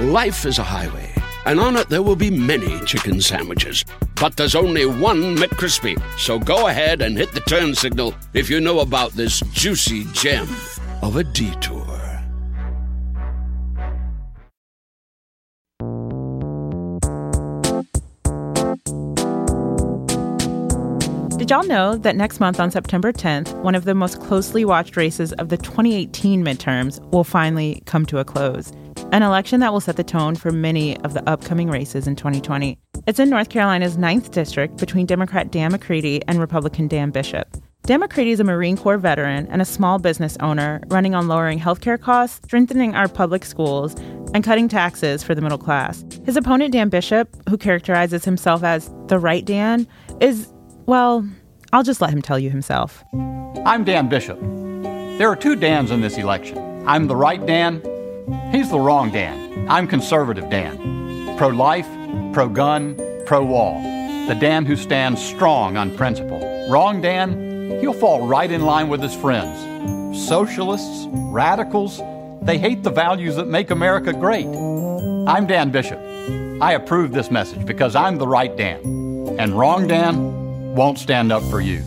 Life is a highway, and on it there will be many chicken sandwiches. But there's only one McCrispy. So go ahead and hit the turn signal if you know about this juicy gem of a detour. Did y'all know that next month on September 10th, one of the most closely watched races of the 2018 midterms will finally come to a close? An election that will set the tone for many of the upcoming races in 2020. It's in North Carolina's 9th district between Democrat Dan McCready and Republican Dan Bishop. Dan McCready is a Marine Corps veteran and a small business owner running on lowering healthcare costs, strengthening our public schools, and cutting taxes for the middle class. His opponent, Dan Bishop, who characterizes himself as the right Dan, is well, I'll just let him tell you himself. I'm Dan Bishop. There are two Dans in this election. I'm the right Dan. He's the wrong Dan. I'm conservative Dan. Pro life, pro gun, pro wall. The Dan who stands strong on principle. Wrong Dan, he'll fall right in line with his friends. Socialists, radicals, they hate the values that make America great. I'm Dan Bishop. I approve this message because I'm the right Dan. And wrong Dan, won't stand up for you.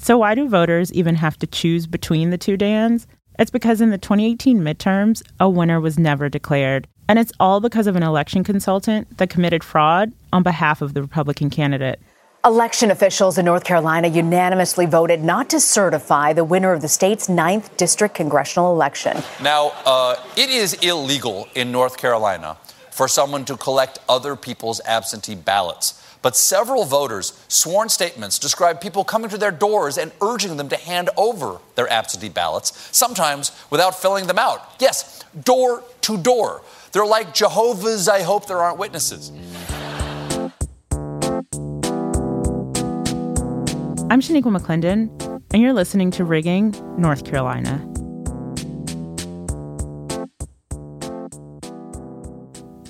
So, why do voters even have to choose between the two Dans? It's because in the 2018 midterms, a winner was never declared. And it's all because of an election consultant that committed fraud on behalf of the Republican candidate. Election officials in North Carolina unanimously voted not to certify the winner of the state's ninth district congressional election. Now, uh, it is illegal in North Carolina for someone to collect other people's absentee ballots. But several voters' sworn statements describe people coming to their doors and urging them to hand over their absentee ballots, sometimes without filling them out. Yes, door to door. They're like Jehovah's I hope there aren't witnesses. I'm Shaniqua McClendon, and you're listening to Rigging North Carolina.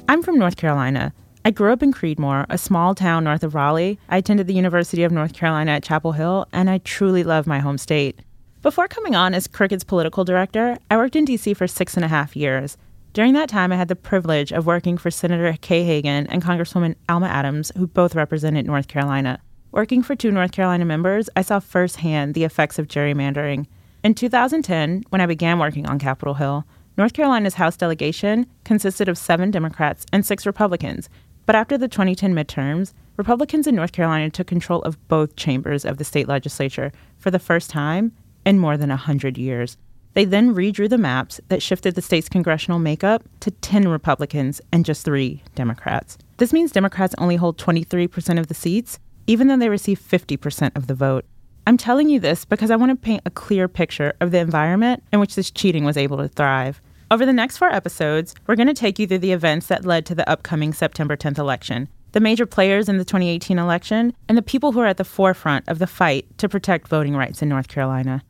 I'm from North Carolina I grew up in Creedmoor, a small town north of Raleigh. I attended the University of North Carolina at Chapel Hill, and I truly love my home state. Before coming on as Crooked's political director, I worked in D.C. for six and a half years. During that time, I had the privilege of working for Senator Kay Hagan and Congresswoman Alma Adams, who both represented North Carolina. Working for two North Carolina members, I saw firsthand the effects of gerrymandering. In 2010, when I began working on Capitol Hill, North Carolina's House delegation consisted of seven Democrats and six Republicans, but after the 2010 midterms, Republicans in North Carolina took control of both chambers of the state legislature for the first time in more than 100 years. They then redrew the maps that shifted the state's congressional makeup to 10 Republicans and just three Democrats. This means Democrats only hold 23% of the seats, even though they receive 50% of the vote. I'm telling you this because I want to paint a clear picture of the environment in which this cheating was able to thrive. Over the next four episodes, we're going to take you through the events that led to the upcoming September 10th election, the major players in the 2018 election, and the people who are at the forefront of the fight to protect voting rights in North Carolina.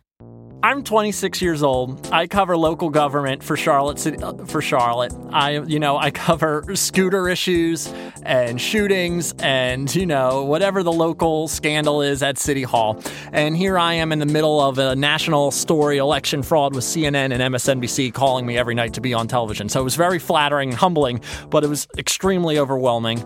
I'm 26 years old. I cover local government for Charlotte City, uh, for Charlotte. I you know, I cover scooter issues and shootings and you know, whatever the local scandal is at City Hall. And here I am in the middle of a national story election fraud with CNN and MSNBC calling me every night to be on television. So it was very flattering and humbling, but it was extremely overwhelming.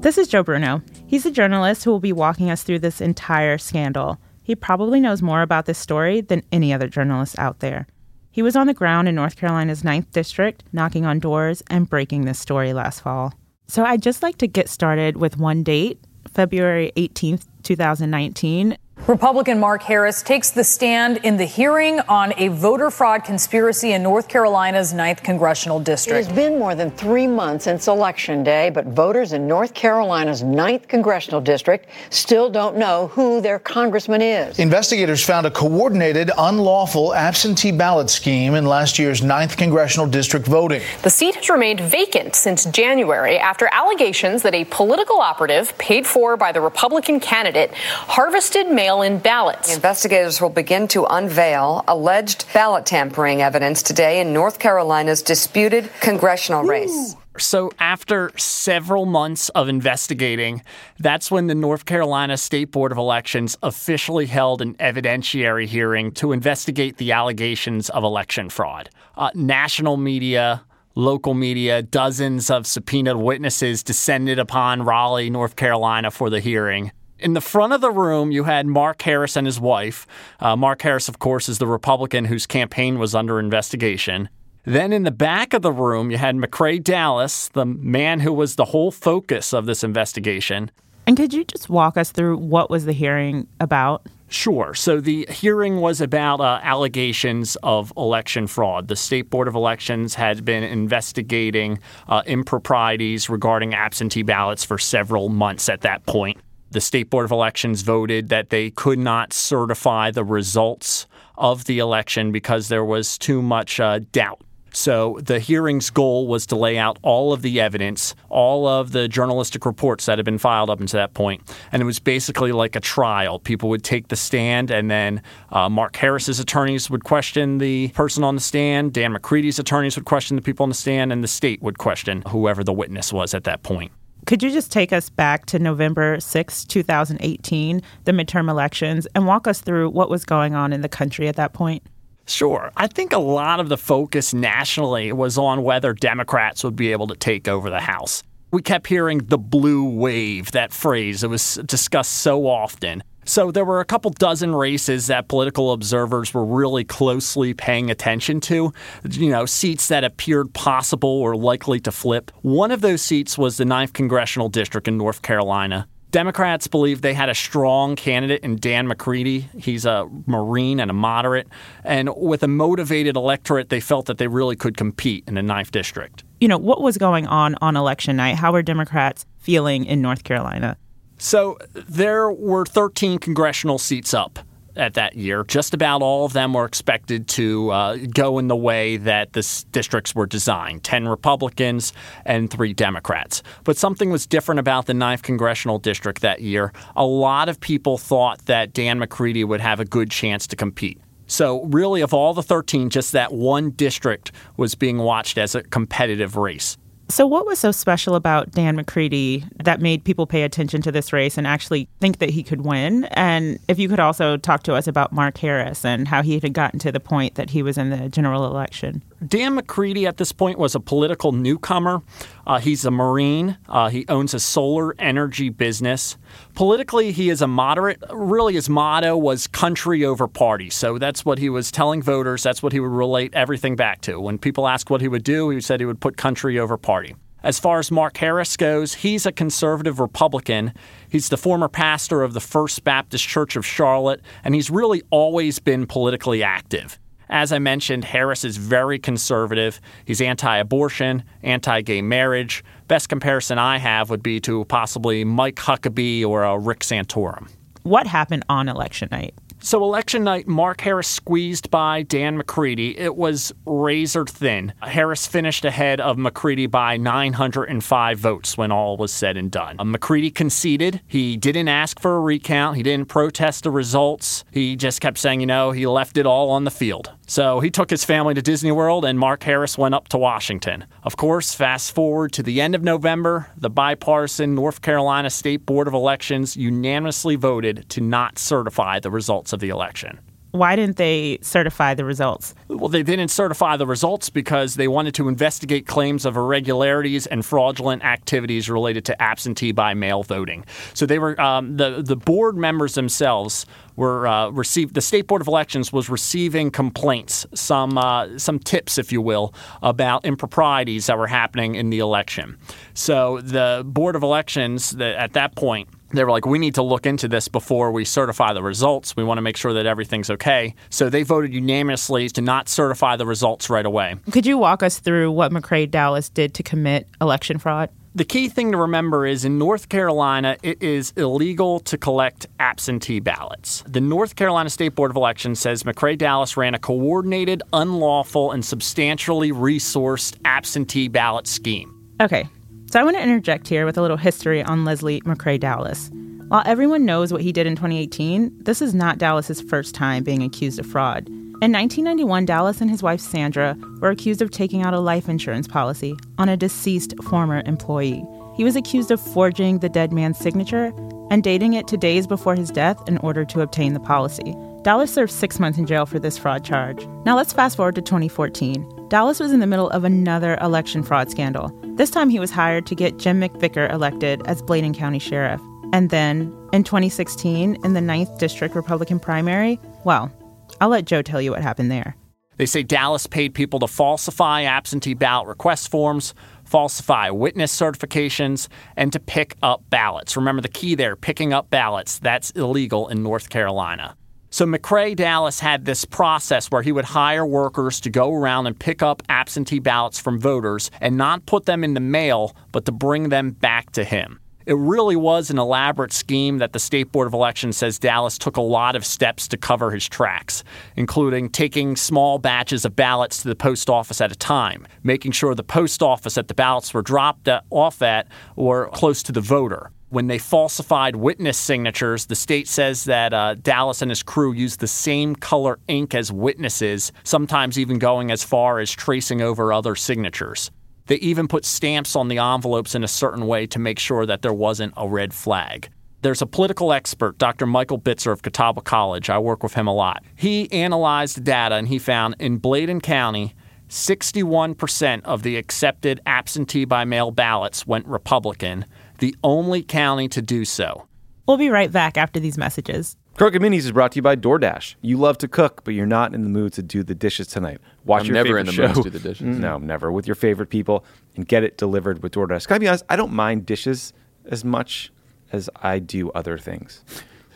This is Joe Bruno. He's a journalist who will be walking us through this entire scandal. He probably knows more about this story than any other journalist out there. He was on the ground in North Carolina's 9th District, knocking on doors and breaking this story last fall. So I'd just like to get started with one date, February 18th, 2019, Republican Mark Harris takes the stand in the hearing on a voter fraud conspiracy in North Carolina's 9th congressional district. It has been more than three months since Election Day, but voters in North Carolina's 9th congressional district still don't know who their congressman is. Investigators found a coordinated, unlawful absentee ballot scheme in last year's 9th congressional district voting. The seat has remained vacant since January after allegations that a political operative paid for by the Republican candidate harvested mail mail in ballots. Investigators will begin to unveil alleged ballot tampering evidence today in North Carolina's disputed congressional Ooh. race. So, after several months of investigating, that's when the North Carolina State Board of Elections officially held an evidentiary hearing to investigate the allegations of election fraud. Uh, national media, local media, dozens of subpoenaed witnesses descended upon Raleigh, North Carolina for the hearing. In the front of the room, you had Mark Harris and his wife. Uh, Mark Harris, of course, is the Republican whose campaign was under investigation. Then in the back of the room, you had McCrae Dowless, the man who was the whole focus of this investigation. And could you just walk us through what was the hearing about? Sure. So the hearing was about uh, allegations of election fraud. The State Board of Elections had been investigating uh, improprieties regarding absentee ballots for several months at that point. The State Board of Elections voted that they could not certify the results of the election because there was too much uh, doubt so the hearing's goal was to lay out all of the evidence, all of the journalistic reports that had been filed up until that point, and it was basically like a trial. People would take the stand, and then uh, Mark Harris's attorneys would question the person on the stand, Dan McCready's attorneys would question the people on the stand, and the state would question whoever the witness was at that point. Could you just take us back to November 6, 2018, the midterm elections, and walk us through what was going on in the country at that point? Sure. I think a lot of the focus nationally was on whether Democrats would be able to take over the House. We kept hearing the blue wave, that phrase. It was discussed so often. So there were a couple dozen races that political observers were really closely paying attention to, you know, seats that appeared possible or likely to flip. One of those seats was the 9th Congressional District in North Carolina. Democrats believe they had a strong candidate in Dan McCready. He's a Marine and a moderate. And with a motivated electorate, they felt that they really could compete in the ninth district. You know, what was going on on election night? How were Democrats feeling in North Carolina? So there were 13 congressional seats up at that year. Just about all of them were expected to uh, go in the way that the districts were designed 10 Republicans and three Democrats. But something was different about the 9th Congressional District that year. A lot of people thought that Dan McCready would have a good chance to compete. So, really, of all the 13, just that one district was being watched as a competitive race. So, what was so special about Dan McCready that made people pay attention to this race and actually think that he could win? And if you could also talk to us about Mark Harris and how he had gotten to the point that he was in the general election. Dan McCready at this point was a political newcomer. Uh, he's a Marine. Uh, he owns a solar energy business. Politically, he is a moderate. Really, his motto was country over party. So that's what he was telling voters. That's what he would relate everything back to. When people asked what he would do, he said he would put country over party. As far as Mark Harris goes, he's a conservative Republican. He's the former pastor of the First Baptist Church of Charlotte, and he's really always been politically active. As I mentioned, Harris is very conservative. He's anti abortion, anti gay marriage. Best comparison I have would be to possibly Mike Huckabee or a Rick Santorum. What happened on election night? So, election night, Mark Harris squeezed by Dan McCready. It was razor thin. Harris finished ahead of McCready by 905 votes when all was said and done. Uh, McCready conceded. He didn't ask for a recount, he didn't protest the results. He just kept saying, you know, he left it all on the field. So he took his family to Disney World, and Mark Harris went up to Washington. Of course, fast forward to the end of November, the bipartisan North Carolina State Board of Elections unanimously voted to not certify the results of the election why didn't they certify the results? Well, they didn't certify the results because they wanted to investigate claims of irregularities and fraudulent activities related to absentee by mail voting. So they were um, the the board members themselves were uh, received. The state board of elections was receiving complaints, some uh, some tips, if you will, about improprieties that were happening in the election. So the board of elections, the, at that point they were like, we need to look into this before we certify the results. We want to make sure that everything's okay. So they voted unanimously to not certify the results right away. Could you walk us through what McCrae Dowless did to commit election fraud? The key thing to remember is in North Carolina, it is illegal to collect absentee ballots. The North Carolina State Board of Elections says McCrae Dowless ran a coordinated, unlawful, and substantially resourced absentee ballot scheme. Okay, so I want to interject here with a little history on Leslie McCrae Dowless. While everyone knows what he did in 2018, this is not Dowless's first time being accused of fraud. In 1991, Dowless and his wife Sandra were accused of taking out a life insurance policy on a deceased former employee. He was accused of forging the dead man's signature and dating it to days before his death in order to obtain the policy. Dowless served six months in jail for this fraud charge. Now let's fast forward to 2014. Dowless was in the middle of another election fraud scandal. This time he was hired to get Jim McVicker elected as Bladen County Sheriff. And then, in 2016, in the 9th District Republican primary, well, I'll let Joe tell you what happened there. They say Dowless paid people to falsify absentee ballot request forms, falsify witness certifications, and to pick up ballots. Remember the key there picking up ballots. That's illegal in North Carolina. So McCrae Dowless had this process where he would hire workers to go around and pick up absentee ballots from voters and not put them in the mail, but to bring them back to him. It really was an elaborate scheme that the State Board of Elections says Dowless took a lot of steps to cover his tracks, including taking small batches of ballots to the post office at a time, making sure the post office that the ballots were dropped off at were close to the voter. When they falsified witness signatures, the state says that uh, Dowless and his crew used the same color ink as witnesses, sometimes even going as far as tracing over other signatures. They even put stamps on the envelopes in a certain way to make sure that there wasn't a red flag. There's a political expert, Dr. Michael Bitzer of Catawba College. I work with him a lot. He analyzed the data and he found in Bladen County, 61% of the accepted absentee by mail ballots went Republican, the only county to do so. We'll be right back after these messages. Crooked Minis is brought to you by DoorDash. You love to cook, but you're not in the mood to do the dishes tonight. Watch I'm your never favorite in the show. mood to do the dishes. No, never. With your favorite people and get it delivered with DoorDash. Can I be honest? I don't mind dishes as much as I do other things,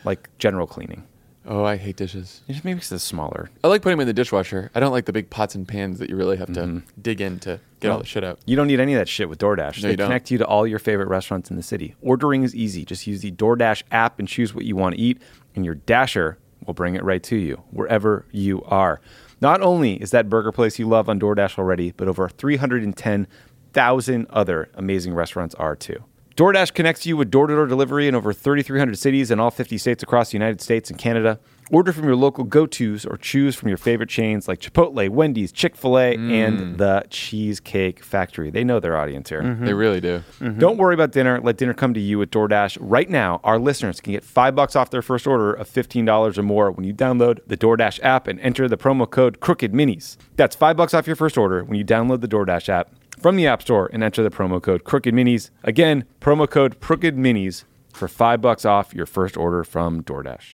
like general cleaning. Oh, I hate dishes. It just maybe it's smaller. I like putting them in the dishwasher. I don't like the big pots and pans that you really have to mm-hmm. dig in to get all the shit out. You don't need any of that shit with DoorDash. No, they you don't. connect you to all your favorite restaurants in the city. Ordering is easy. Just use the DoorDash app and choose what you want to eat, and your Dasher will bring it right to you wherever you are. Not only is that burger place you love on DoorDash already, but over 310,000 other amazing restaurants are too. DoorDash connects you with door to door delivery in over 3,300 cities and all 50 states across the United States and Canada. Order from your local go tos or choose from your favorite chains like Chipotle, Wendy's, Chick fil A, and mm. the Cheesecake Factory. They know their audience here. Mm-hmm. They really do. Mm-hmm. Don't worry about dinner. Let dinner come to you with DoorDash. Right now, our listeners can get five bucks off their first order of $15 or more when you download the DoorDash app and enter the promo code Crooked Minis. That's five bucks off your first order when you download the DoorDash app from the App Store and enter the promo code Crooked Minis. Again, promo code Crooked Minis for five bucks off your first order from DoorDash.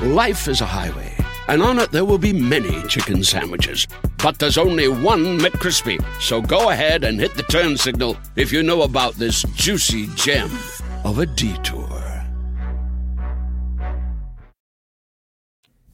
Life is a highway, and on it there will be many chicken sandwiches. But there's only one McCrispy. So go ahead and hit the turn signal if you know about this juicy gem of a detour.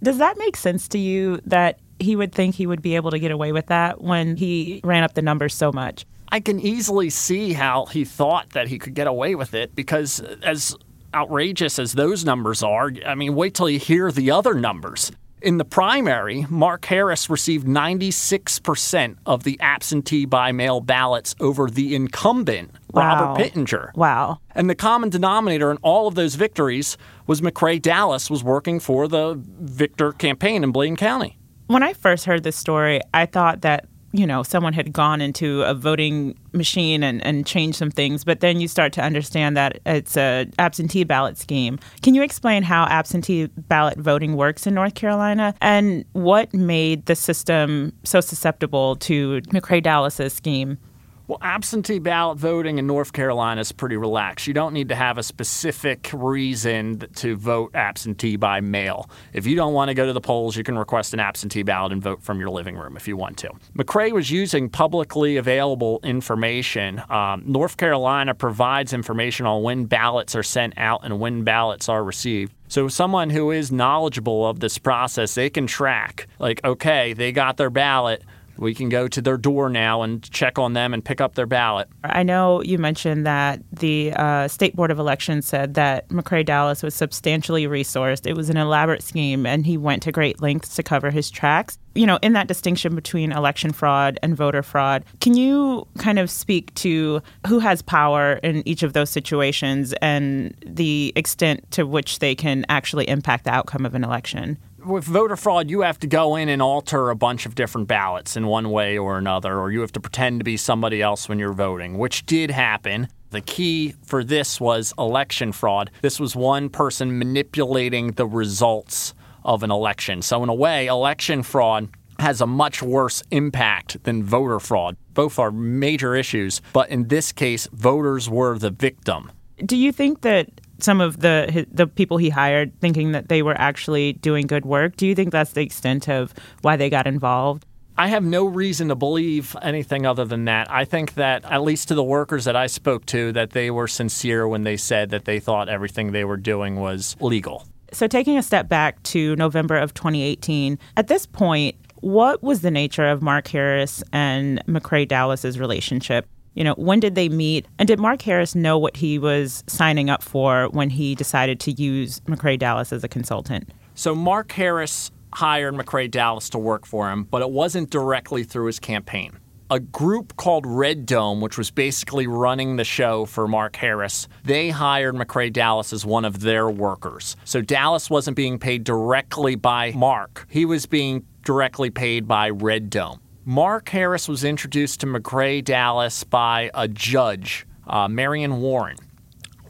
Does that make sense to you that he would think he would be able to get away with that when he ran up the numbers so much? I can easily see how he thought that he could get away with it because, uh, as outrageous as those numbers are, I mean, wait till you hear the other numbers. In the primary, Mark Harris received 96% of the absentee by mail ballots over the incumbent, Wow. Robert Pittenger. Wow. And the common denominator in all of those victories was McCrae Dowless was working for the Victor campaign in Bladen County. When I first heard this story, I thought that, you know, someone had gone into a voting machine and, and changed some things, but then you start to understand that it's a absentee ballot scheme. Can you explain how absentee ballot voting works in North Carolina and what made the system so susceptible to McCrae Dowless's scheme? Well, absentee ballot voting in North Carolina is pretty relaxed. You don't need to have a specific reason to vote absentee by mail. If you don't want to go to the polls, you can request an absentee ballot and vote from your living room if you want to. McCrae was using publicly available information. Um, North Carolina provides information on when ballots are sent out and when ballots are received. So, someone who is knowledgeable of this process, they can track, like, okay, they got their ballot. We can go to their door now and check on them and pick up their ballot. I know you mentioned that the uh, State Board of Elections said that McCrae Dowless was substantially resourced. It was an elaborate scheme, and he went to great lengths to cover his tracks. You know, in that distinction between election fraud and voter fraud, can you kind of speak to who has power in each of those situations and the extent to which they can actually impact the outcome of an election? With voter fraud, you have to go in and alter a bunch of different ballots in one way or another, or you have to pretend to be somebody else when you're voting, which did happen. The key for this was election fraud. This was one person manipulating the results of an election. So, in a way, election fraud has a much worse impact than voter fraud. Both are major issues, but in this case, voters were the victim. Do you think that some of the the people he hired thinking that they were actually doing good work, do you think that's the extent of why they got involved? I have no reason to believe anything other than that. I think that at least to the workers that I spoke to that they were sincere when they said that they thought everything they were doing was legal. So taking a step back to November of 2018, at this point, what was the nature of Mark Harris and McCrae Dowless's relationship? You know, when did they meet? And did Mark Harris know what he was signing up for when he decided to use McCrae Dowless as a consultant? So Mark Harris hired McCrae Dowless to work for him, but it wasn't directly through his campaign. A group called Red Dome, which was basically running the show for Mark Harris, they hired McCrae Dowless as one of their workers. So Dowless wasn't being paid directly by Mark, he was being directly paid by Red Dome. Mark Harris was introduced to McCrae Dowless by a judge, uh, Marion Warren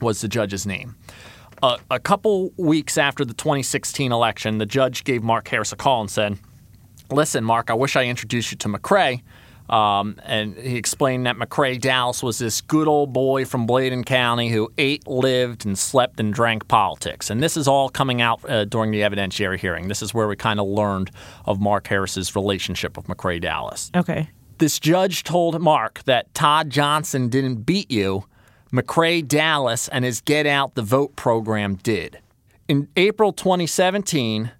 was the judge's name a, a couple weeks after the 2016 election, the judge gave Mark Harris a call and said, Listen, Mark, I wish I introduced you to McCrae. Um, and he explained that McCrae Dowless was this good old boy from Bladen County who ate, lived, and slept and drank politics. And this is all coming out uh, during the evidentiary hearing. This is where we kind of learned of Mark Harris's relationship with McCrae Dowless. Okay. This judge told Mark that Todd Johnson didn't beat you McCrae Dowless and his Get Out the Vote program did. In April 2017,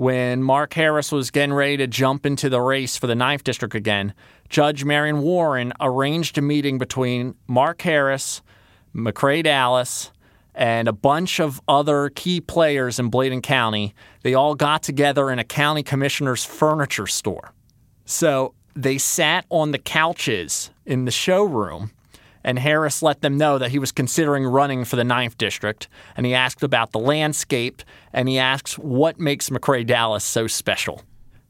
when Mark Harris was getting ready to jump into the race for the 9th District again, Judge Marion Warren arranged a meeting between Mark Harris, McCrae Dowless, and a bunch of other key players in Bladen County. They all got together in a county commissioner's furniture store. So they sat on the couches in the showroom and Harris let them know that he was considering running for the 9th District. And he asked about the landscape and he asked what makes McCrae Dowless so special.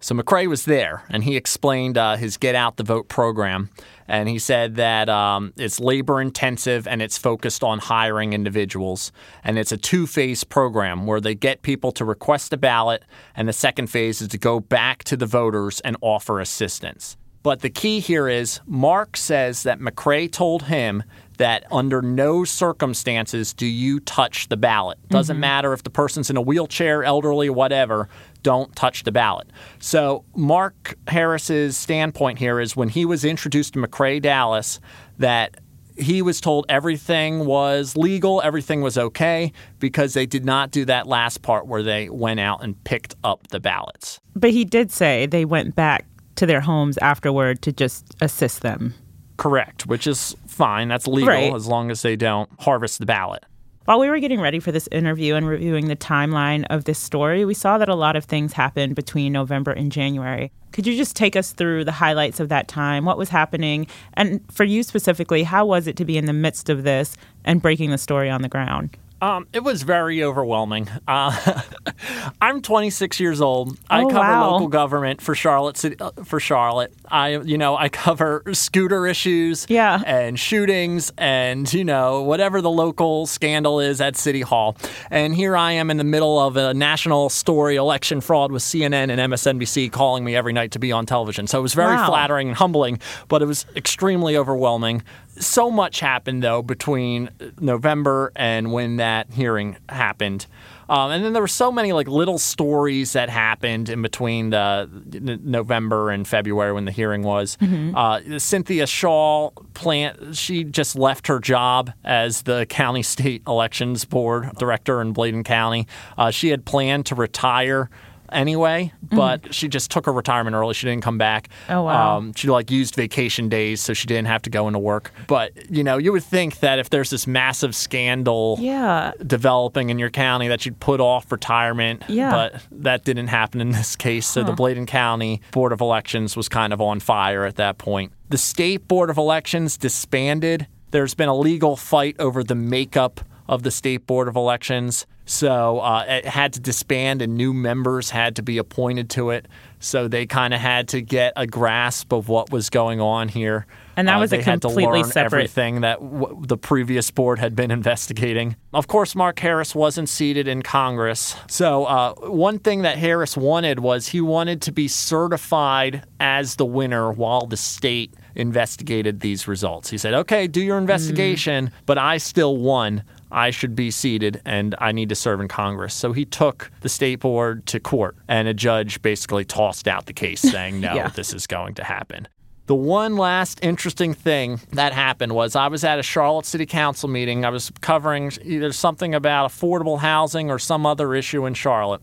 So McCrae was there and he explained uh, his Get Out the Vote program. And he said that um, it's labor intensive and it's focused on hiring individuals. And it's a two phase program where they get people to request a ballot. And the second phase is to go back to the voters and offer assistance. But the key here is Mark says that McCrae told him that under no circumstances do you touch the ballot. Doesn't mm-hmm. matter if the person's in a wheelchair, elderly, whatever, don't touch the ballot. So Mark Harris's standpoint here is when he was introduced to McCrae Dowless that he was told everything was legal, everything was okay, because they did not do that last part where they went out and picked up the ballots. But he did say they went back to their homes afterward to just assist them. Correct, which is fine. That's legal right. as long as they don't harvest the ballot. While we were getting ready for this interview and reviewing the timeline of this story, we saw that a lot of things happened between November and January. Could you just take us through the highlights of that time? What was happening? And for you specifically, how was it to be in the midst of this and breaking the story on the ground? Um, it was very overwhelming. Uh, I'm 26 years old. I oh, cover wow. local government for Charlotte. City, uh, for Charlotte, I you know I cover scooter issues, yeah. and shootings, and you know whatever the local scandal is at City Hall. And here I am in the middle of a national story, election fraud, with CNN and MSNBC calling me every night to be on television. So it was very wow. flattering and humbling, but it was extremely overwhelming so much happened though between November and when that hearing happened. Um, and then there were so many like little stories that happened in between the, the November and February when the hearing was. Mm-hmm. Uh, Cynthia Shaw plant she just left her job as the county state elections board director in Bladen County. Uh, she had planned to retire anyway, but mm-hmm. she just took her retirement early. She didn't come back. Oh wow. Um, she like used vacation days, so she didn't have to go into work. But you know, you would think that if there's this massive scandal, yeah. developing in your county, that you'd put off retirement. Yeah. But that didn't happen in this case. So huh. the Bladen County Board of Elections was kind of on fire at that point. The state board of elections disbanded. There's been a legal fight over the makeup of the state board of elections. So uh, it had to disband, and new members had to be appointed to it. So they kind of had to get a grasp of what was going on here. And that Uh, was a they had to completely learn separate- everything that w- the previous board had been investigating. Of course, Mark Harris wasn't seated in Congress. So, uh, one thing that Harris wanted was he wanted to be certified as the winner while the state investigated these results. He said, okay, do your investigation, but I still won. I should be seated and I need to serve in Congress. So he took the state board to court, and a judge basically tossed out the case saying, no, Yeah. this is going to happen. The one last interesting thing that happened was I was at a Charlotte City Council meeting. I was covering either something about affordable housing or some other issue in Charlotte.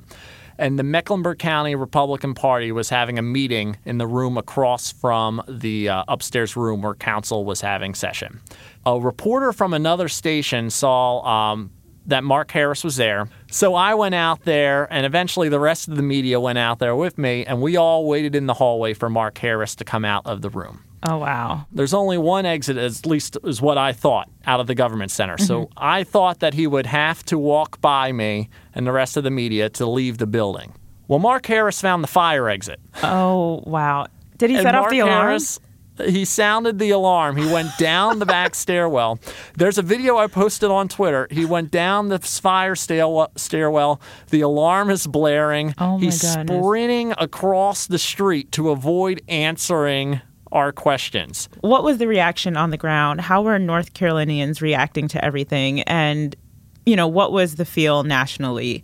And the Mecklenburg County Republican Party was having a meeting in the room across from the uh, upstairs room where council was having session. A reporter from another station saw um, that Mark Harris was there. So I went out there, and eventually the rest of the media went out there with me, and we all waited in the hallway for Mark Harris to come out of the room. Oh, wow. There's only one exit, at least is what I thought, out of the government center. So mm-hmm. I thought that he would have to walk by me and the rest of the media to leave the building. Well, Mark Harris found the fire exit. Oh, wow. Did he And set off the alarm? Harris, he sounded the alarm. He went down the back stairwell. There's a video I posted on Twitter. He went down the fire stairwell. stairwell. The alarm is blaring. Oh, my He's goodness. sprinting across the street to avoid answering our questions. What was the reaction on the ground? How were North Carolinians reacting to everything? And, you know, what was the feel nationally?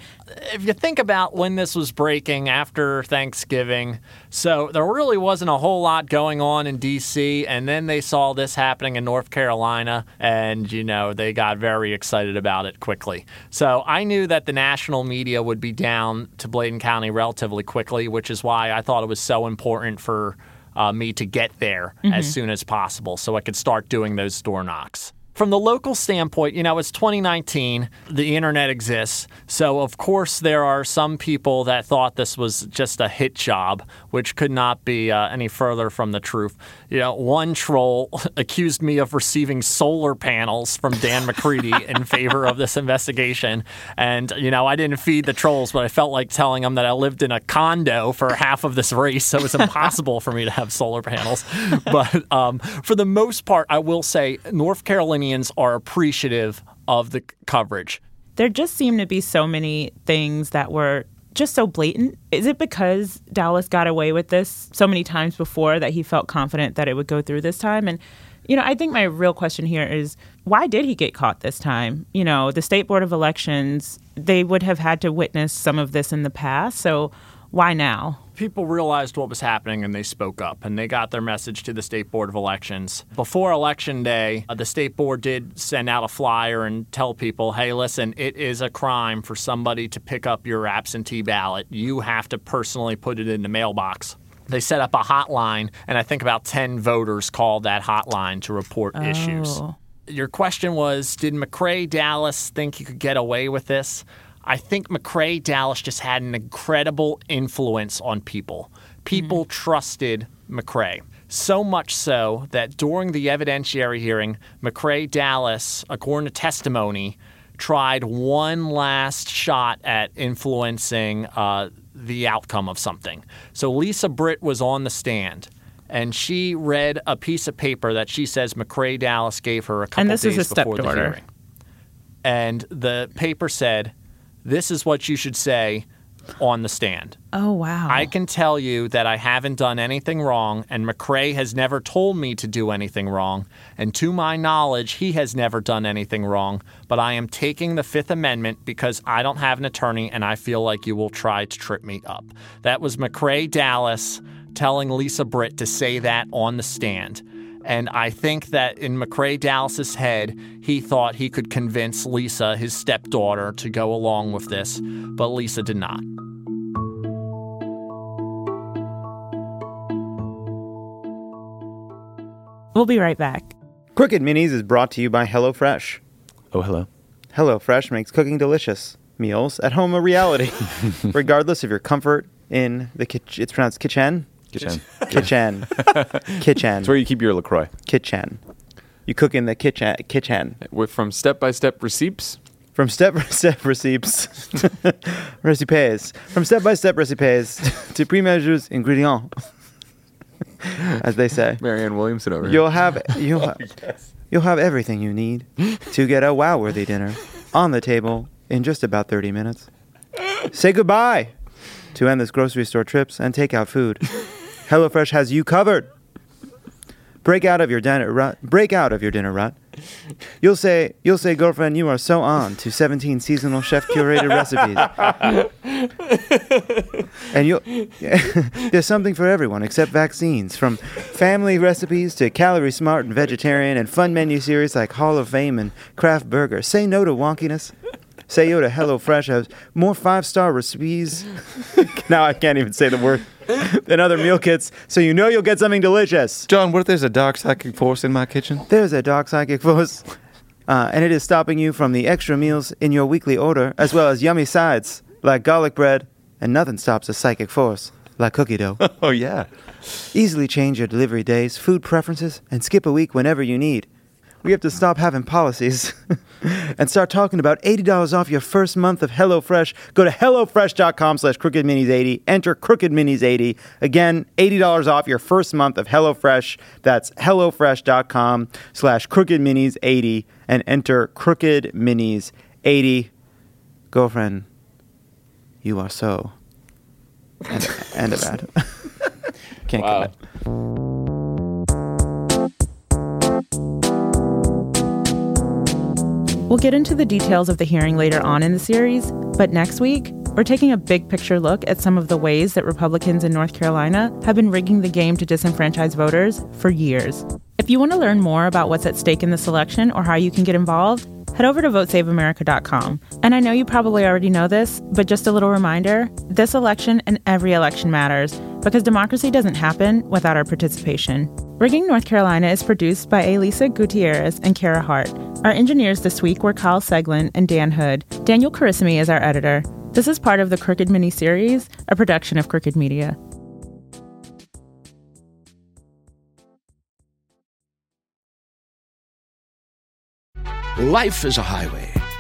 if you think about when this was breaking after Thanksgiving, so there really wasn't a whole lot going on in D.C., and then they saw this happening in North Carolina, and, you know, they got very excited about it quickly. So I knew that the national media would be down to Bladen County relatively quickly, which is why I thought it was so important for uh, me to get there as Mhm. soon as possible so I could start doing those door knocks. From the local standpoint, you know, it's 2019, the internet exists. So, of course, there are some people that thought this was just a hit job, which could not be uh, any further from the truth. You know, one troll accused me of receiving solar panels from Dan McCready in favor of this investigation. And, you know, I didn't feed the trolls, but I felt like telling them that I lived in a condo for half of this race. So it's impossible for me to have solar panels. But um, for the most part, I will say North Carolinians are appreciative of the coverage. There just seemed to be so many things that were just so blatant. Is it because Dowless got away with this so many times before that he felt confident that it would go through this time? And, you know, I think my real question here is why did he get caught this time? You know, the State Board of Elections, they would have had to witness some of this in the past. So why now? People realized what was happening and they spoke up and they got their message to the State Board of Elections. Before Election Day, uh, the State Board did send out a flyer and tell people hey, listen, it is a crime for somebody to pick up your absentee ballot. You have to personally put it in the mailbox. They set up a hotline, and I think about 10 voters called that hotline to report issues. Oh. Your question was Did McCrae Dowless think he could get away with this? I think McCrae Dowless just had an incredible influence on people. People trusted McCrae. So much so that during the evidentiary hearing, McCrae Dowless, according to testimony, tried one last shot at influencing uh, the outcome of something. So Lisa Britt was on the stand. And she read a piece of paper that she says McCrae Dowless gave her a couple And this is days his before the hearing. And the paper said, "This is what you should say on the stand." Oh, wow. I can tell you that I haven't done anything wrong, and McCrae has never told me to do anything wrong. And to my knowledge, he has never done anything wrong. But I am taking the Fifth Amendment because I don't have an attorney, and I feel like you will try to trip me up. That was McCrae Dowless telling Lisa Britt to say that on the stand. And I think that in McCrae Dowless's head, he thought he could convince Lisa, his stepdaughter, to go along with this, but Lisa did not. We'll be right back. Crooked Minis is brought to you by HelloFresh. Oh, hello. HelloFresh makes cooking delicious. Meals at home a reality, regardless of your comfort in the kitchen. It's pronounced kitchen. Kitchen. Kitchen. kitchen. It's where you keep your LaCroix. Kitchen. You cook in the kitchen. Kitchen. With from step by step receipts. From step by step receipts, recipes. From step by step recipes to pre-measures ingredients. as they say. Marianne Williamson over here. You'll have you'll oh, have, you'll have everything you need to get a wow-worthy dinner on the table in just about 30 minutes. Say goodbye to endless grocery store trips and takeout food. HelloFresh has you covered. Break out of your dinner rut. Break out of your dinner rut. You'll say, you'll say, girlfriend, you are so on to 17 seasonal chef curated recipes. and you'll, there's something for everyone except vaccines, from family recipes to calorie smart and vegetarian, and fun menu series like Hall of Fame and Craft Burger. Say no to wonkiness. Say yo to HelloFresh has more five star recipes. now I can't even say the word. than other meal kits, so you know you'll get something delicious. John, what if there's a dark psychic force in my kitchen? There's a dark psychic force. Uh, and it is stopping you from the extra meals in your weekly order, as well as yummy sides like garlic bread, and nothing stops a psychic force like cookie dough. oh, yeah. Easily change your delivery days, food preferences, and skip a week whenever you need. We have to stop having policies and start talking about $80 off your first month of HelloFresh. Go to HelloFresh.com slash CrookedMinis80. Enter CrookedMinis80. Again, $80 off your first month of HelloFresh. That's HelloFresh.com slash CrookedMinis80 and enter CrookedMinis80. Girlfriend, you are so... And, and a bad. Can't Wow. We'll get into the details of the hearing later on in the series, but next week, we're taking a big picture look at some of the ways that Republicans in North Carolina have been rigging the game to disenfranchise voters for years. If you want to learn more about what's at stake in this election or how you can get involved, head over to votesaveamerica.com. And I know you probably already know this, but just a little reminder this election and every election matters because democracy doesn't happen without our participation. Rigging North Carolina is produced by Elisa Gutierrez and Kara Hart. Our engineers this week were Kyle Seglin and Dan Hood. Daniel Carissimi is our editor. This is part of the Crooked Mini series, a production of Crooked Media. Life is a highway,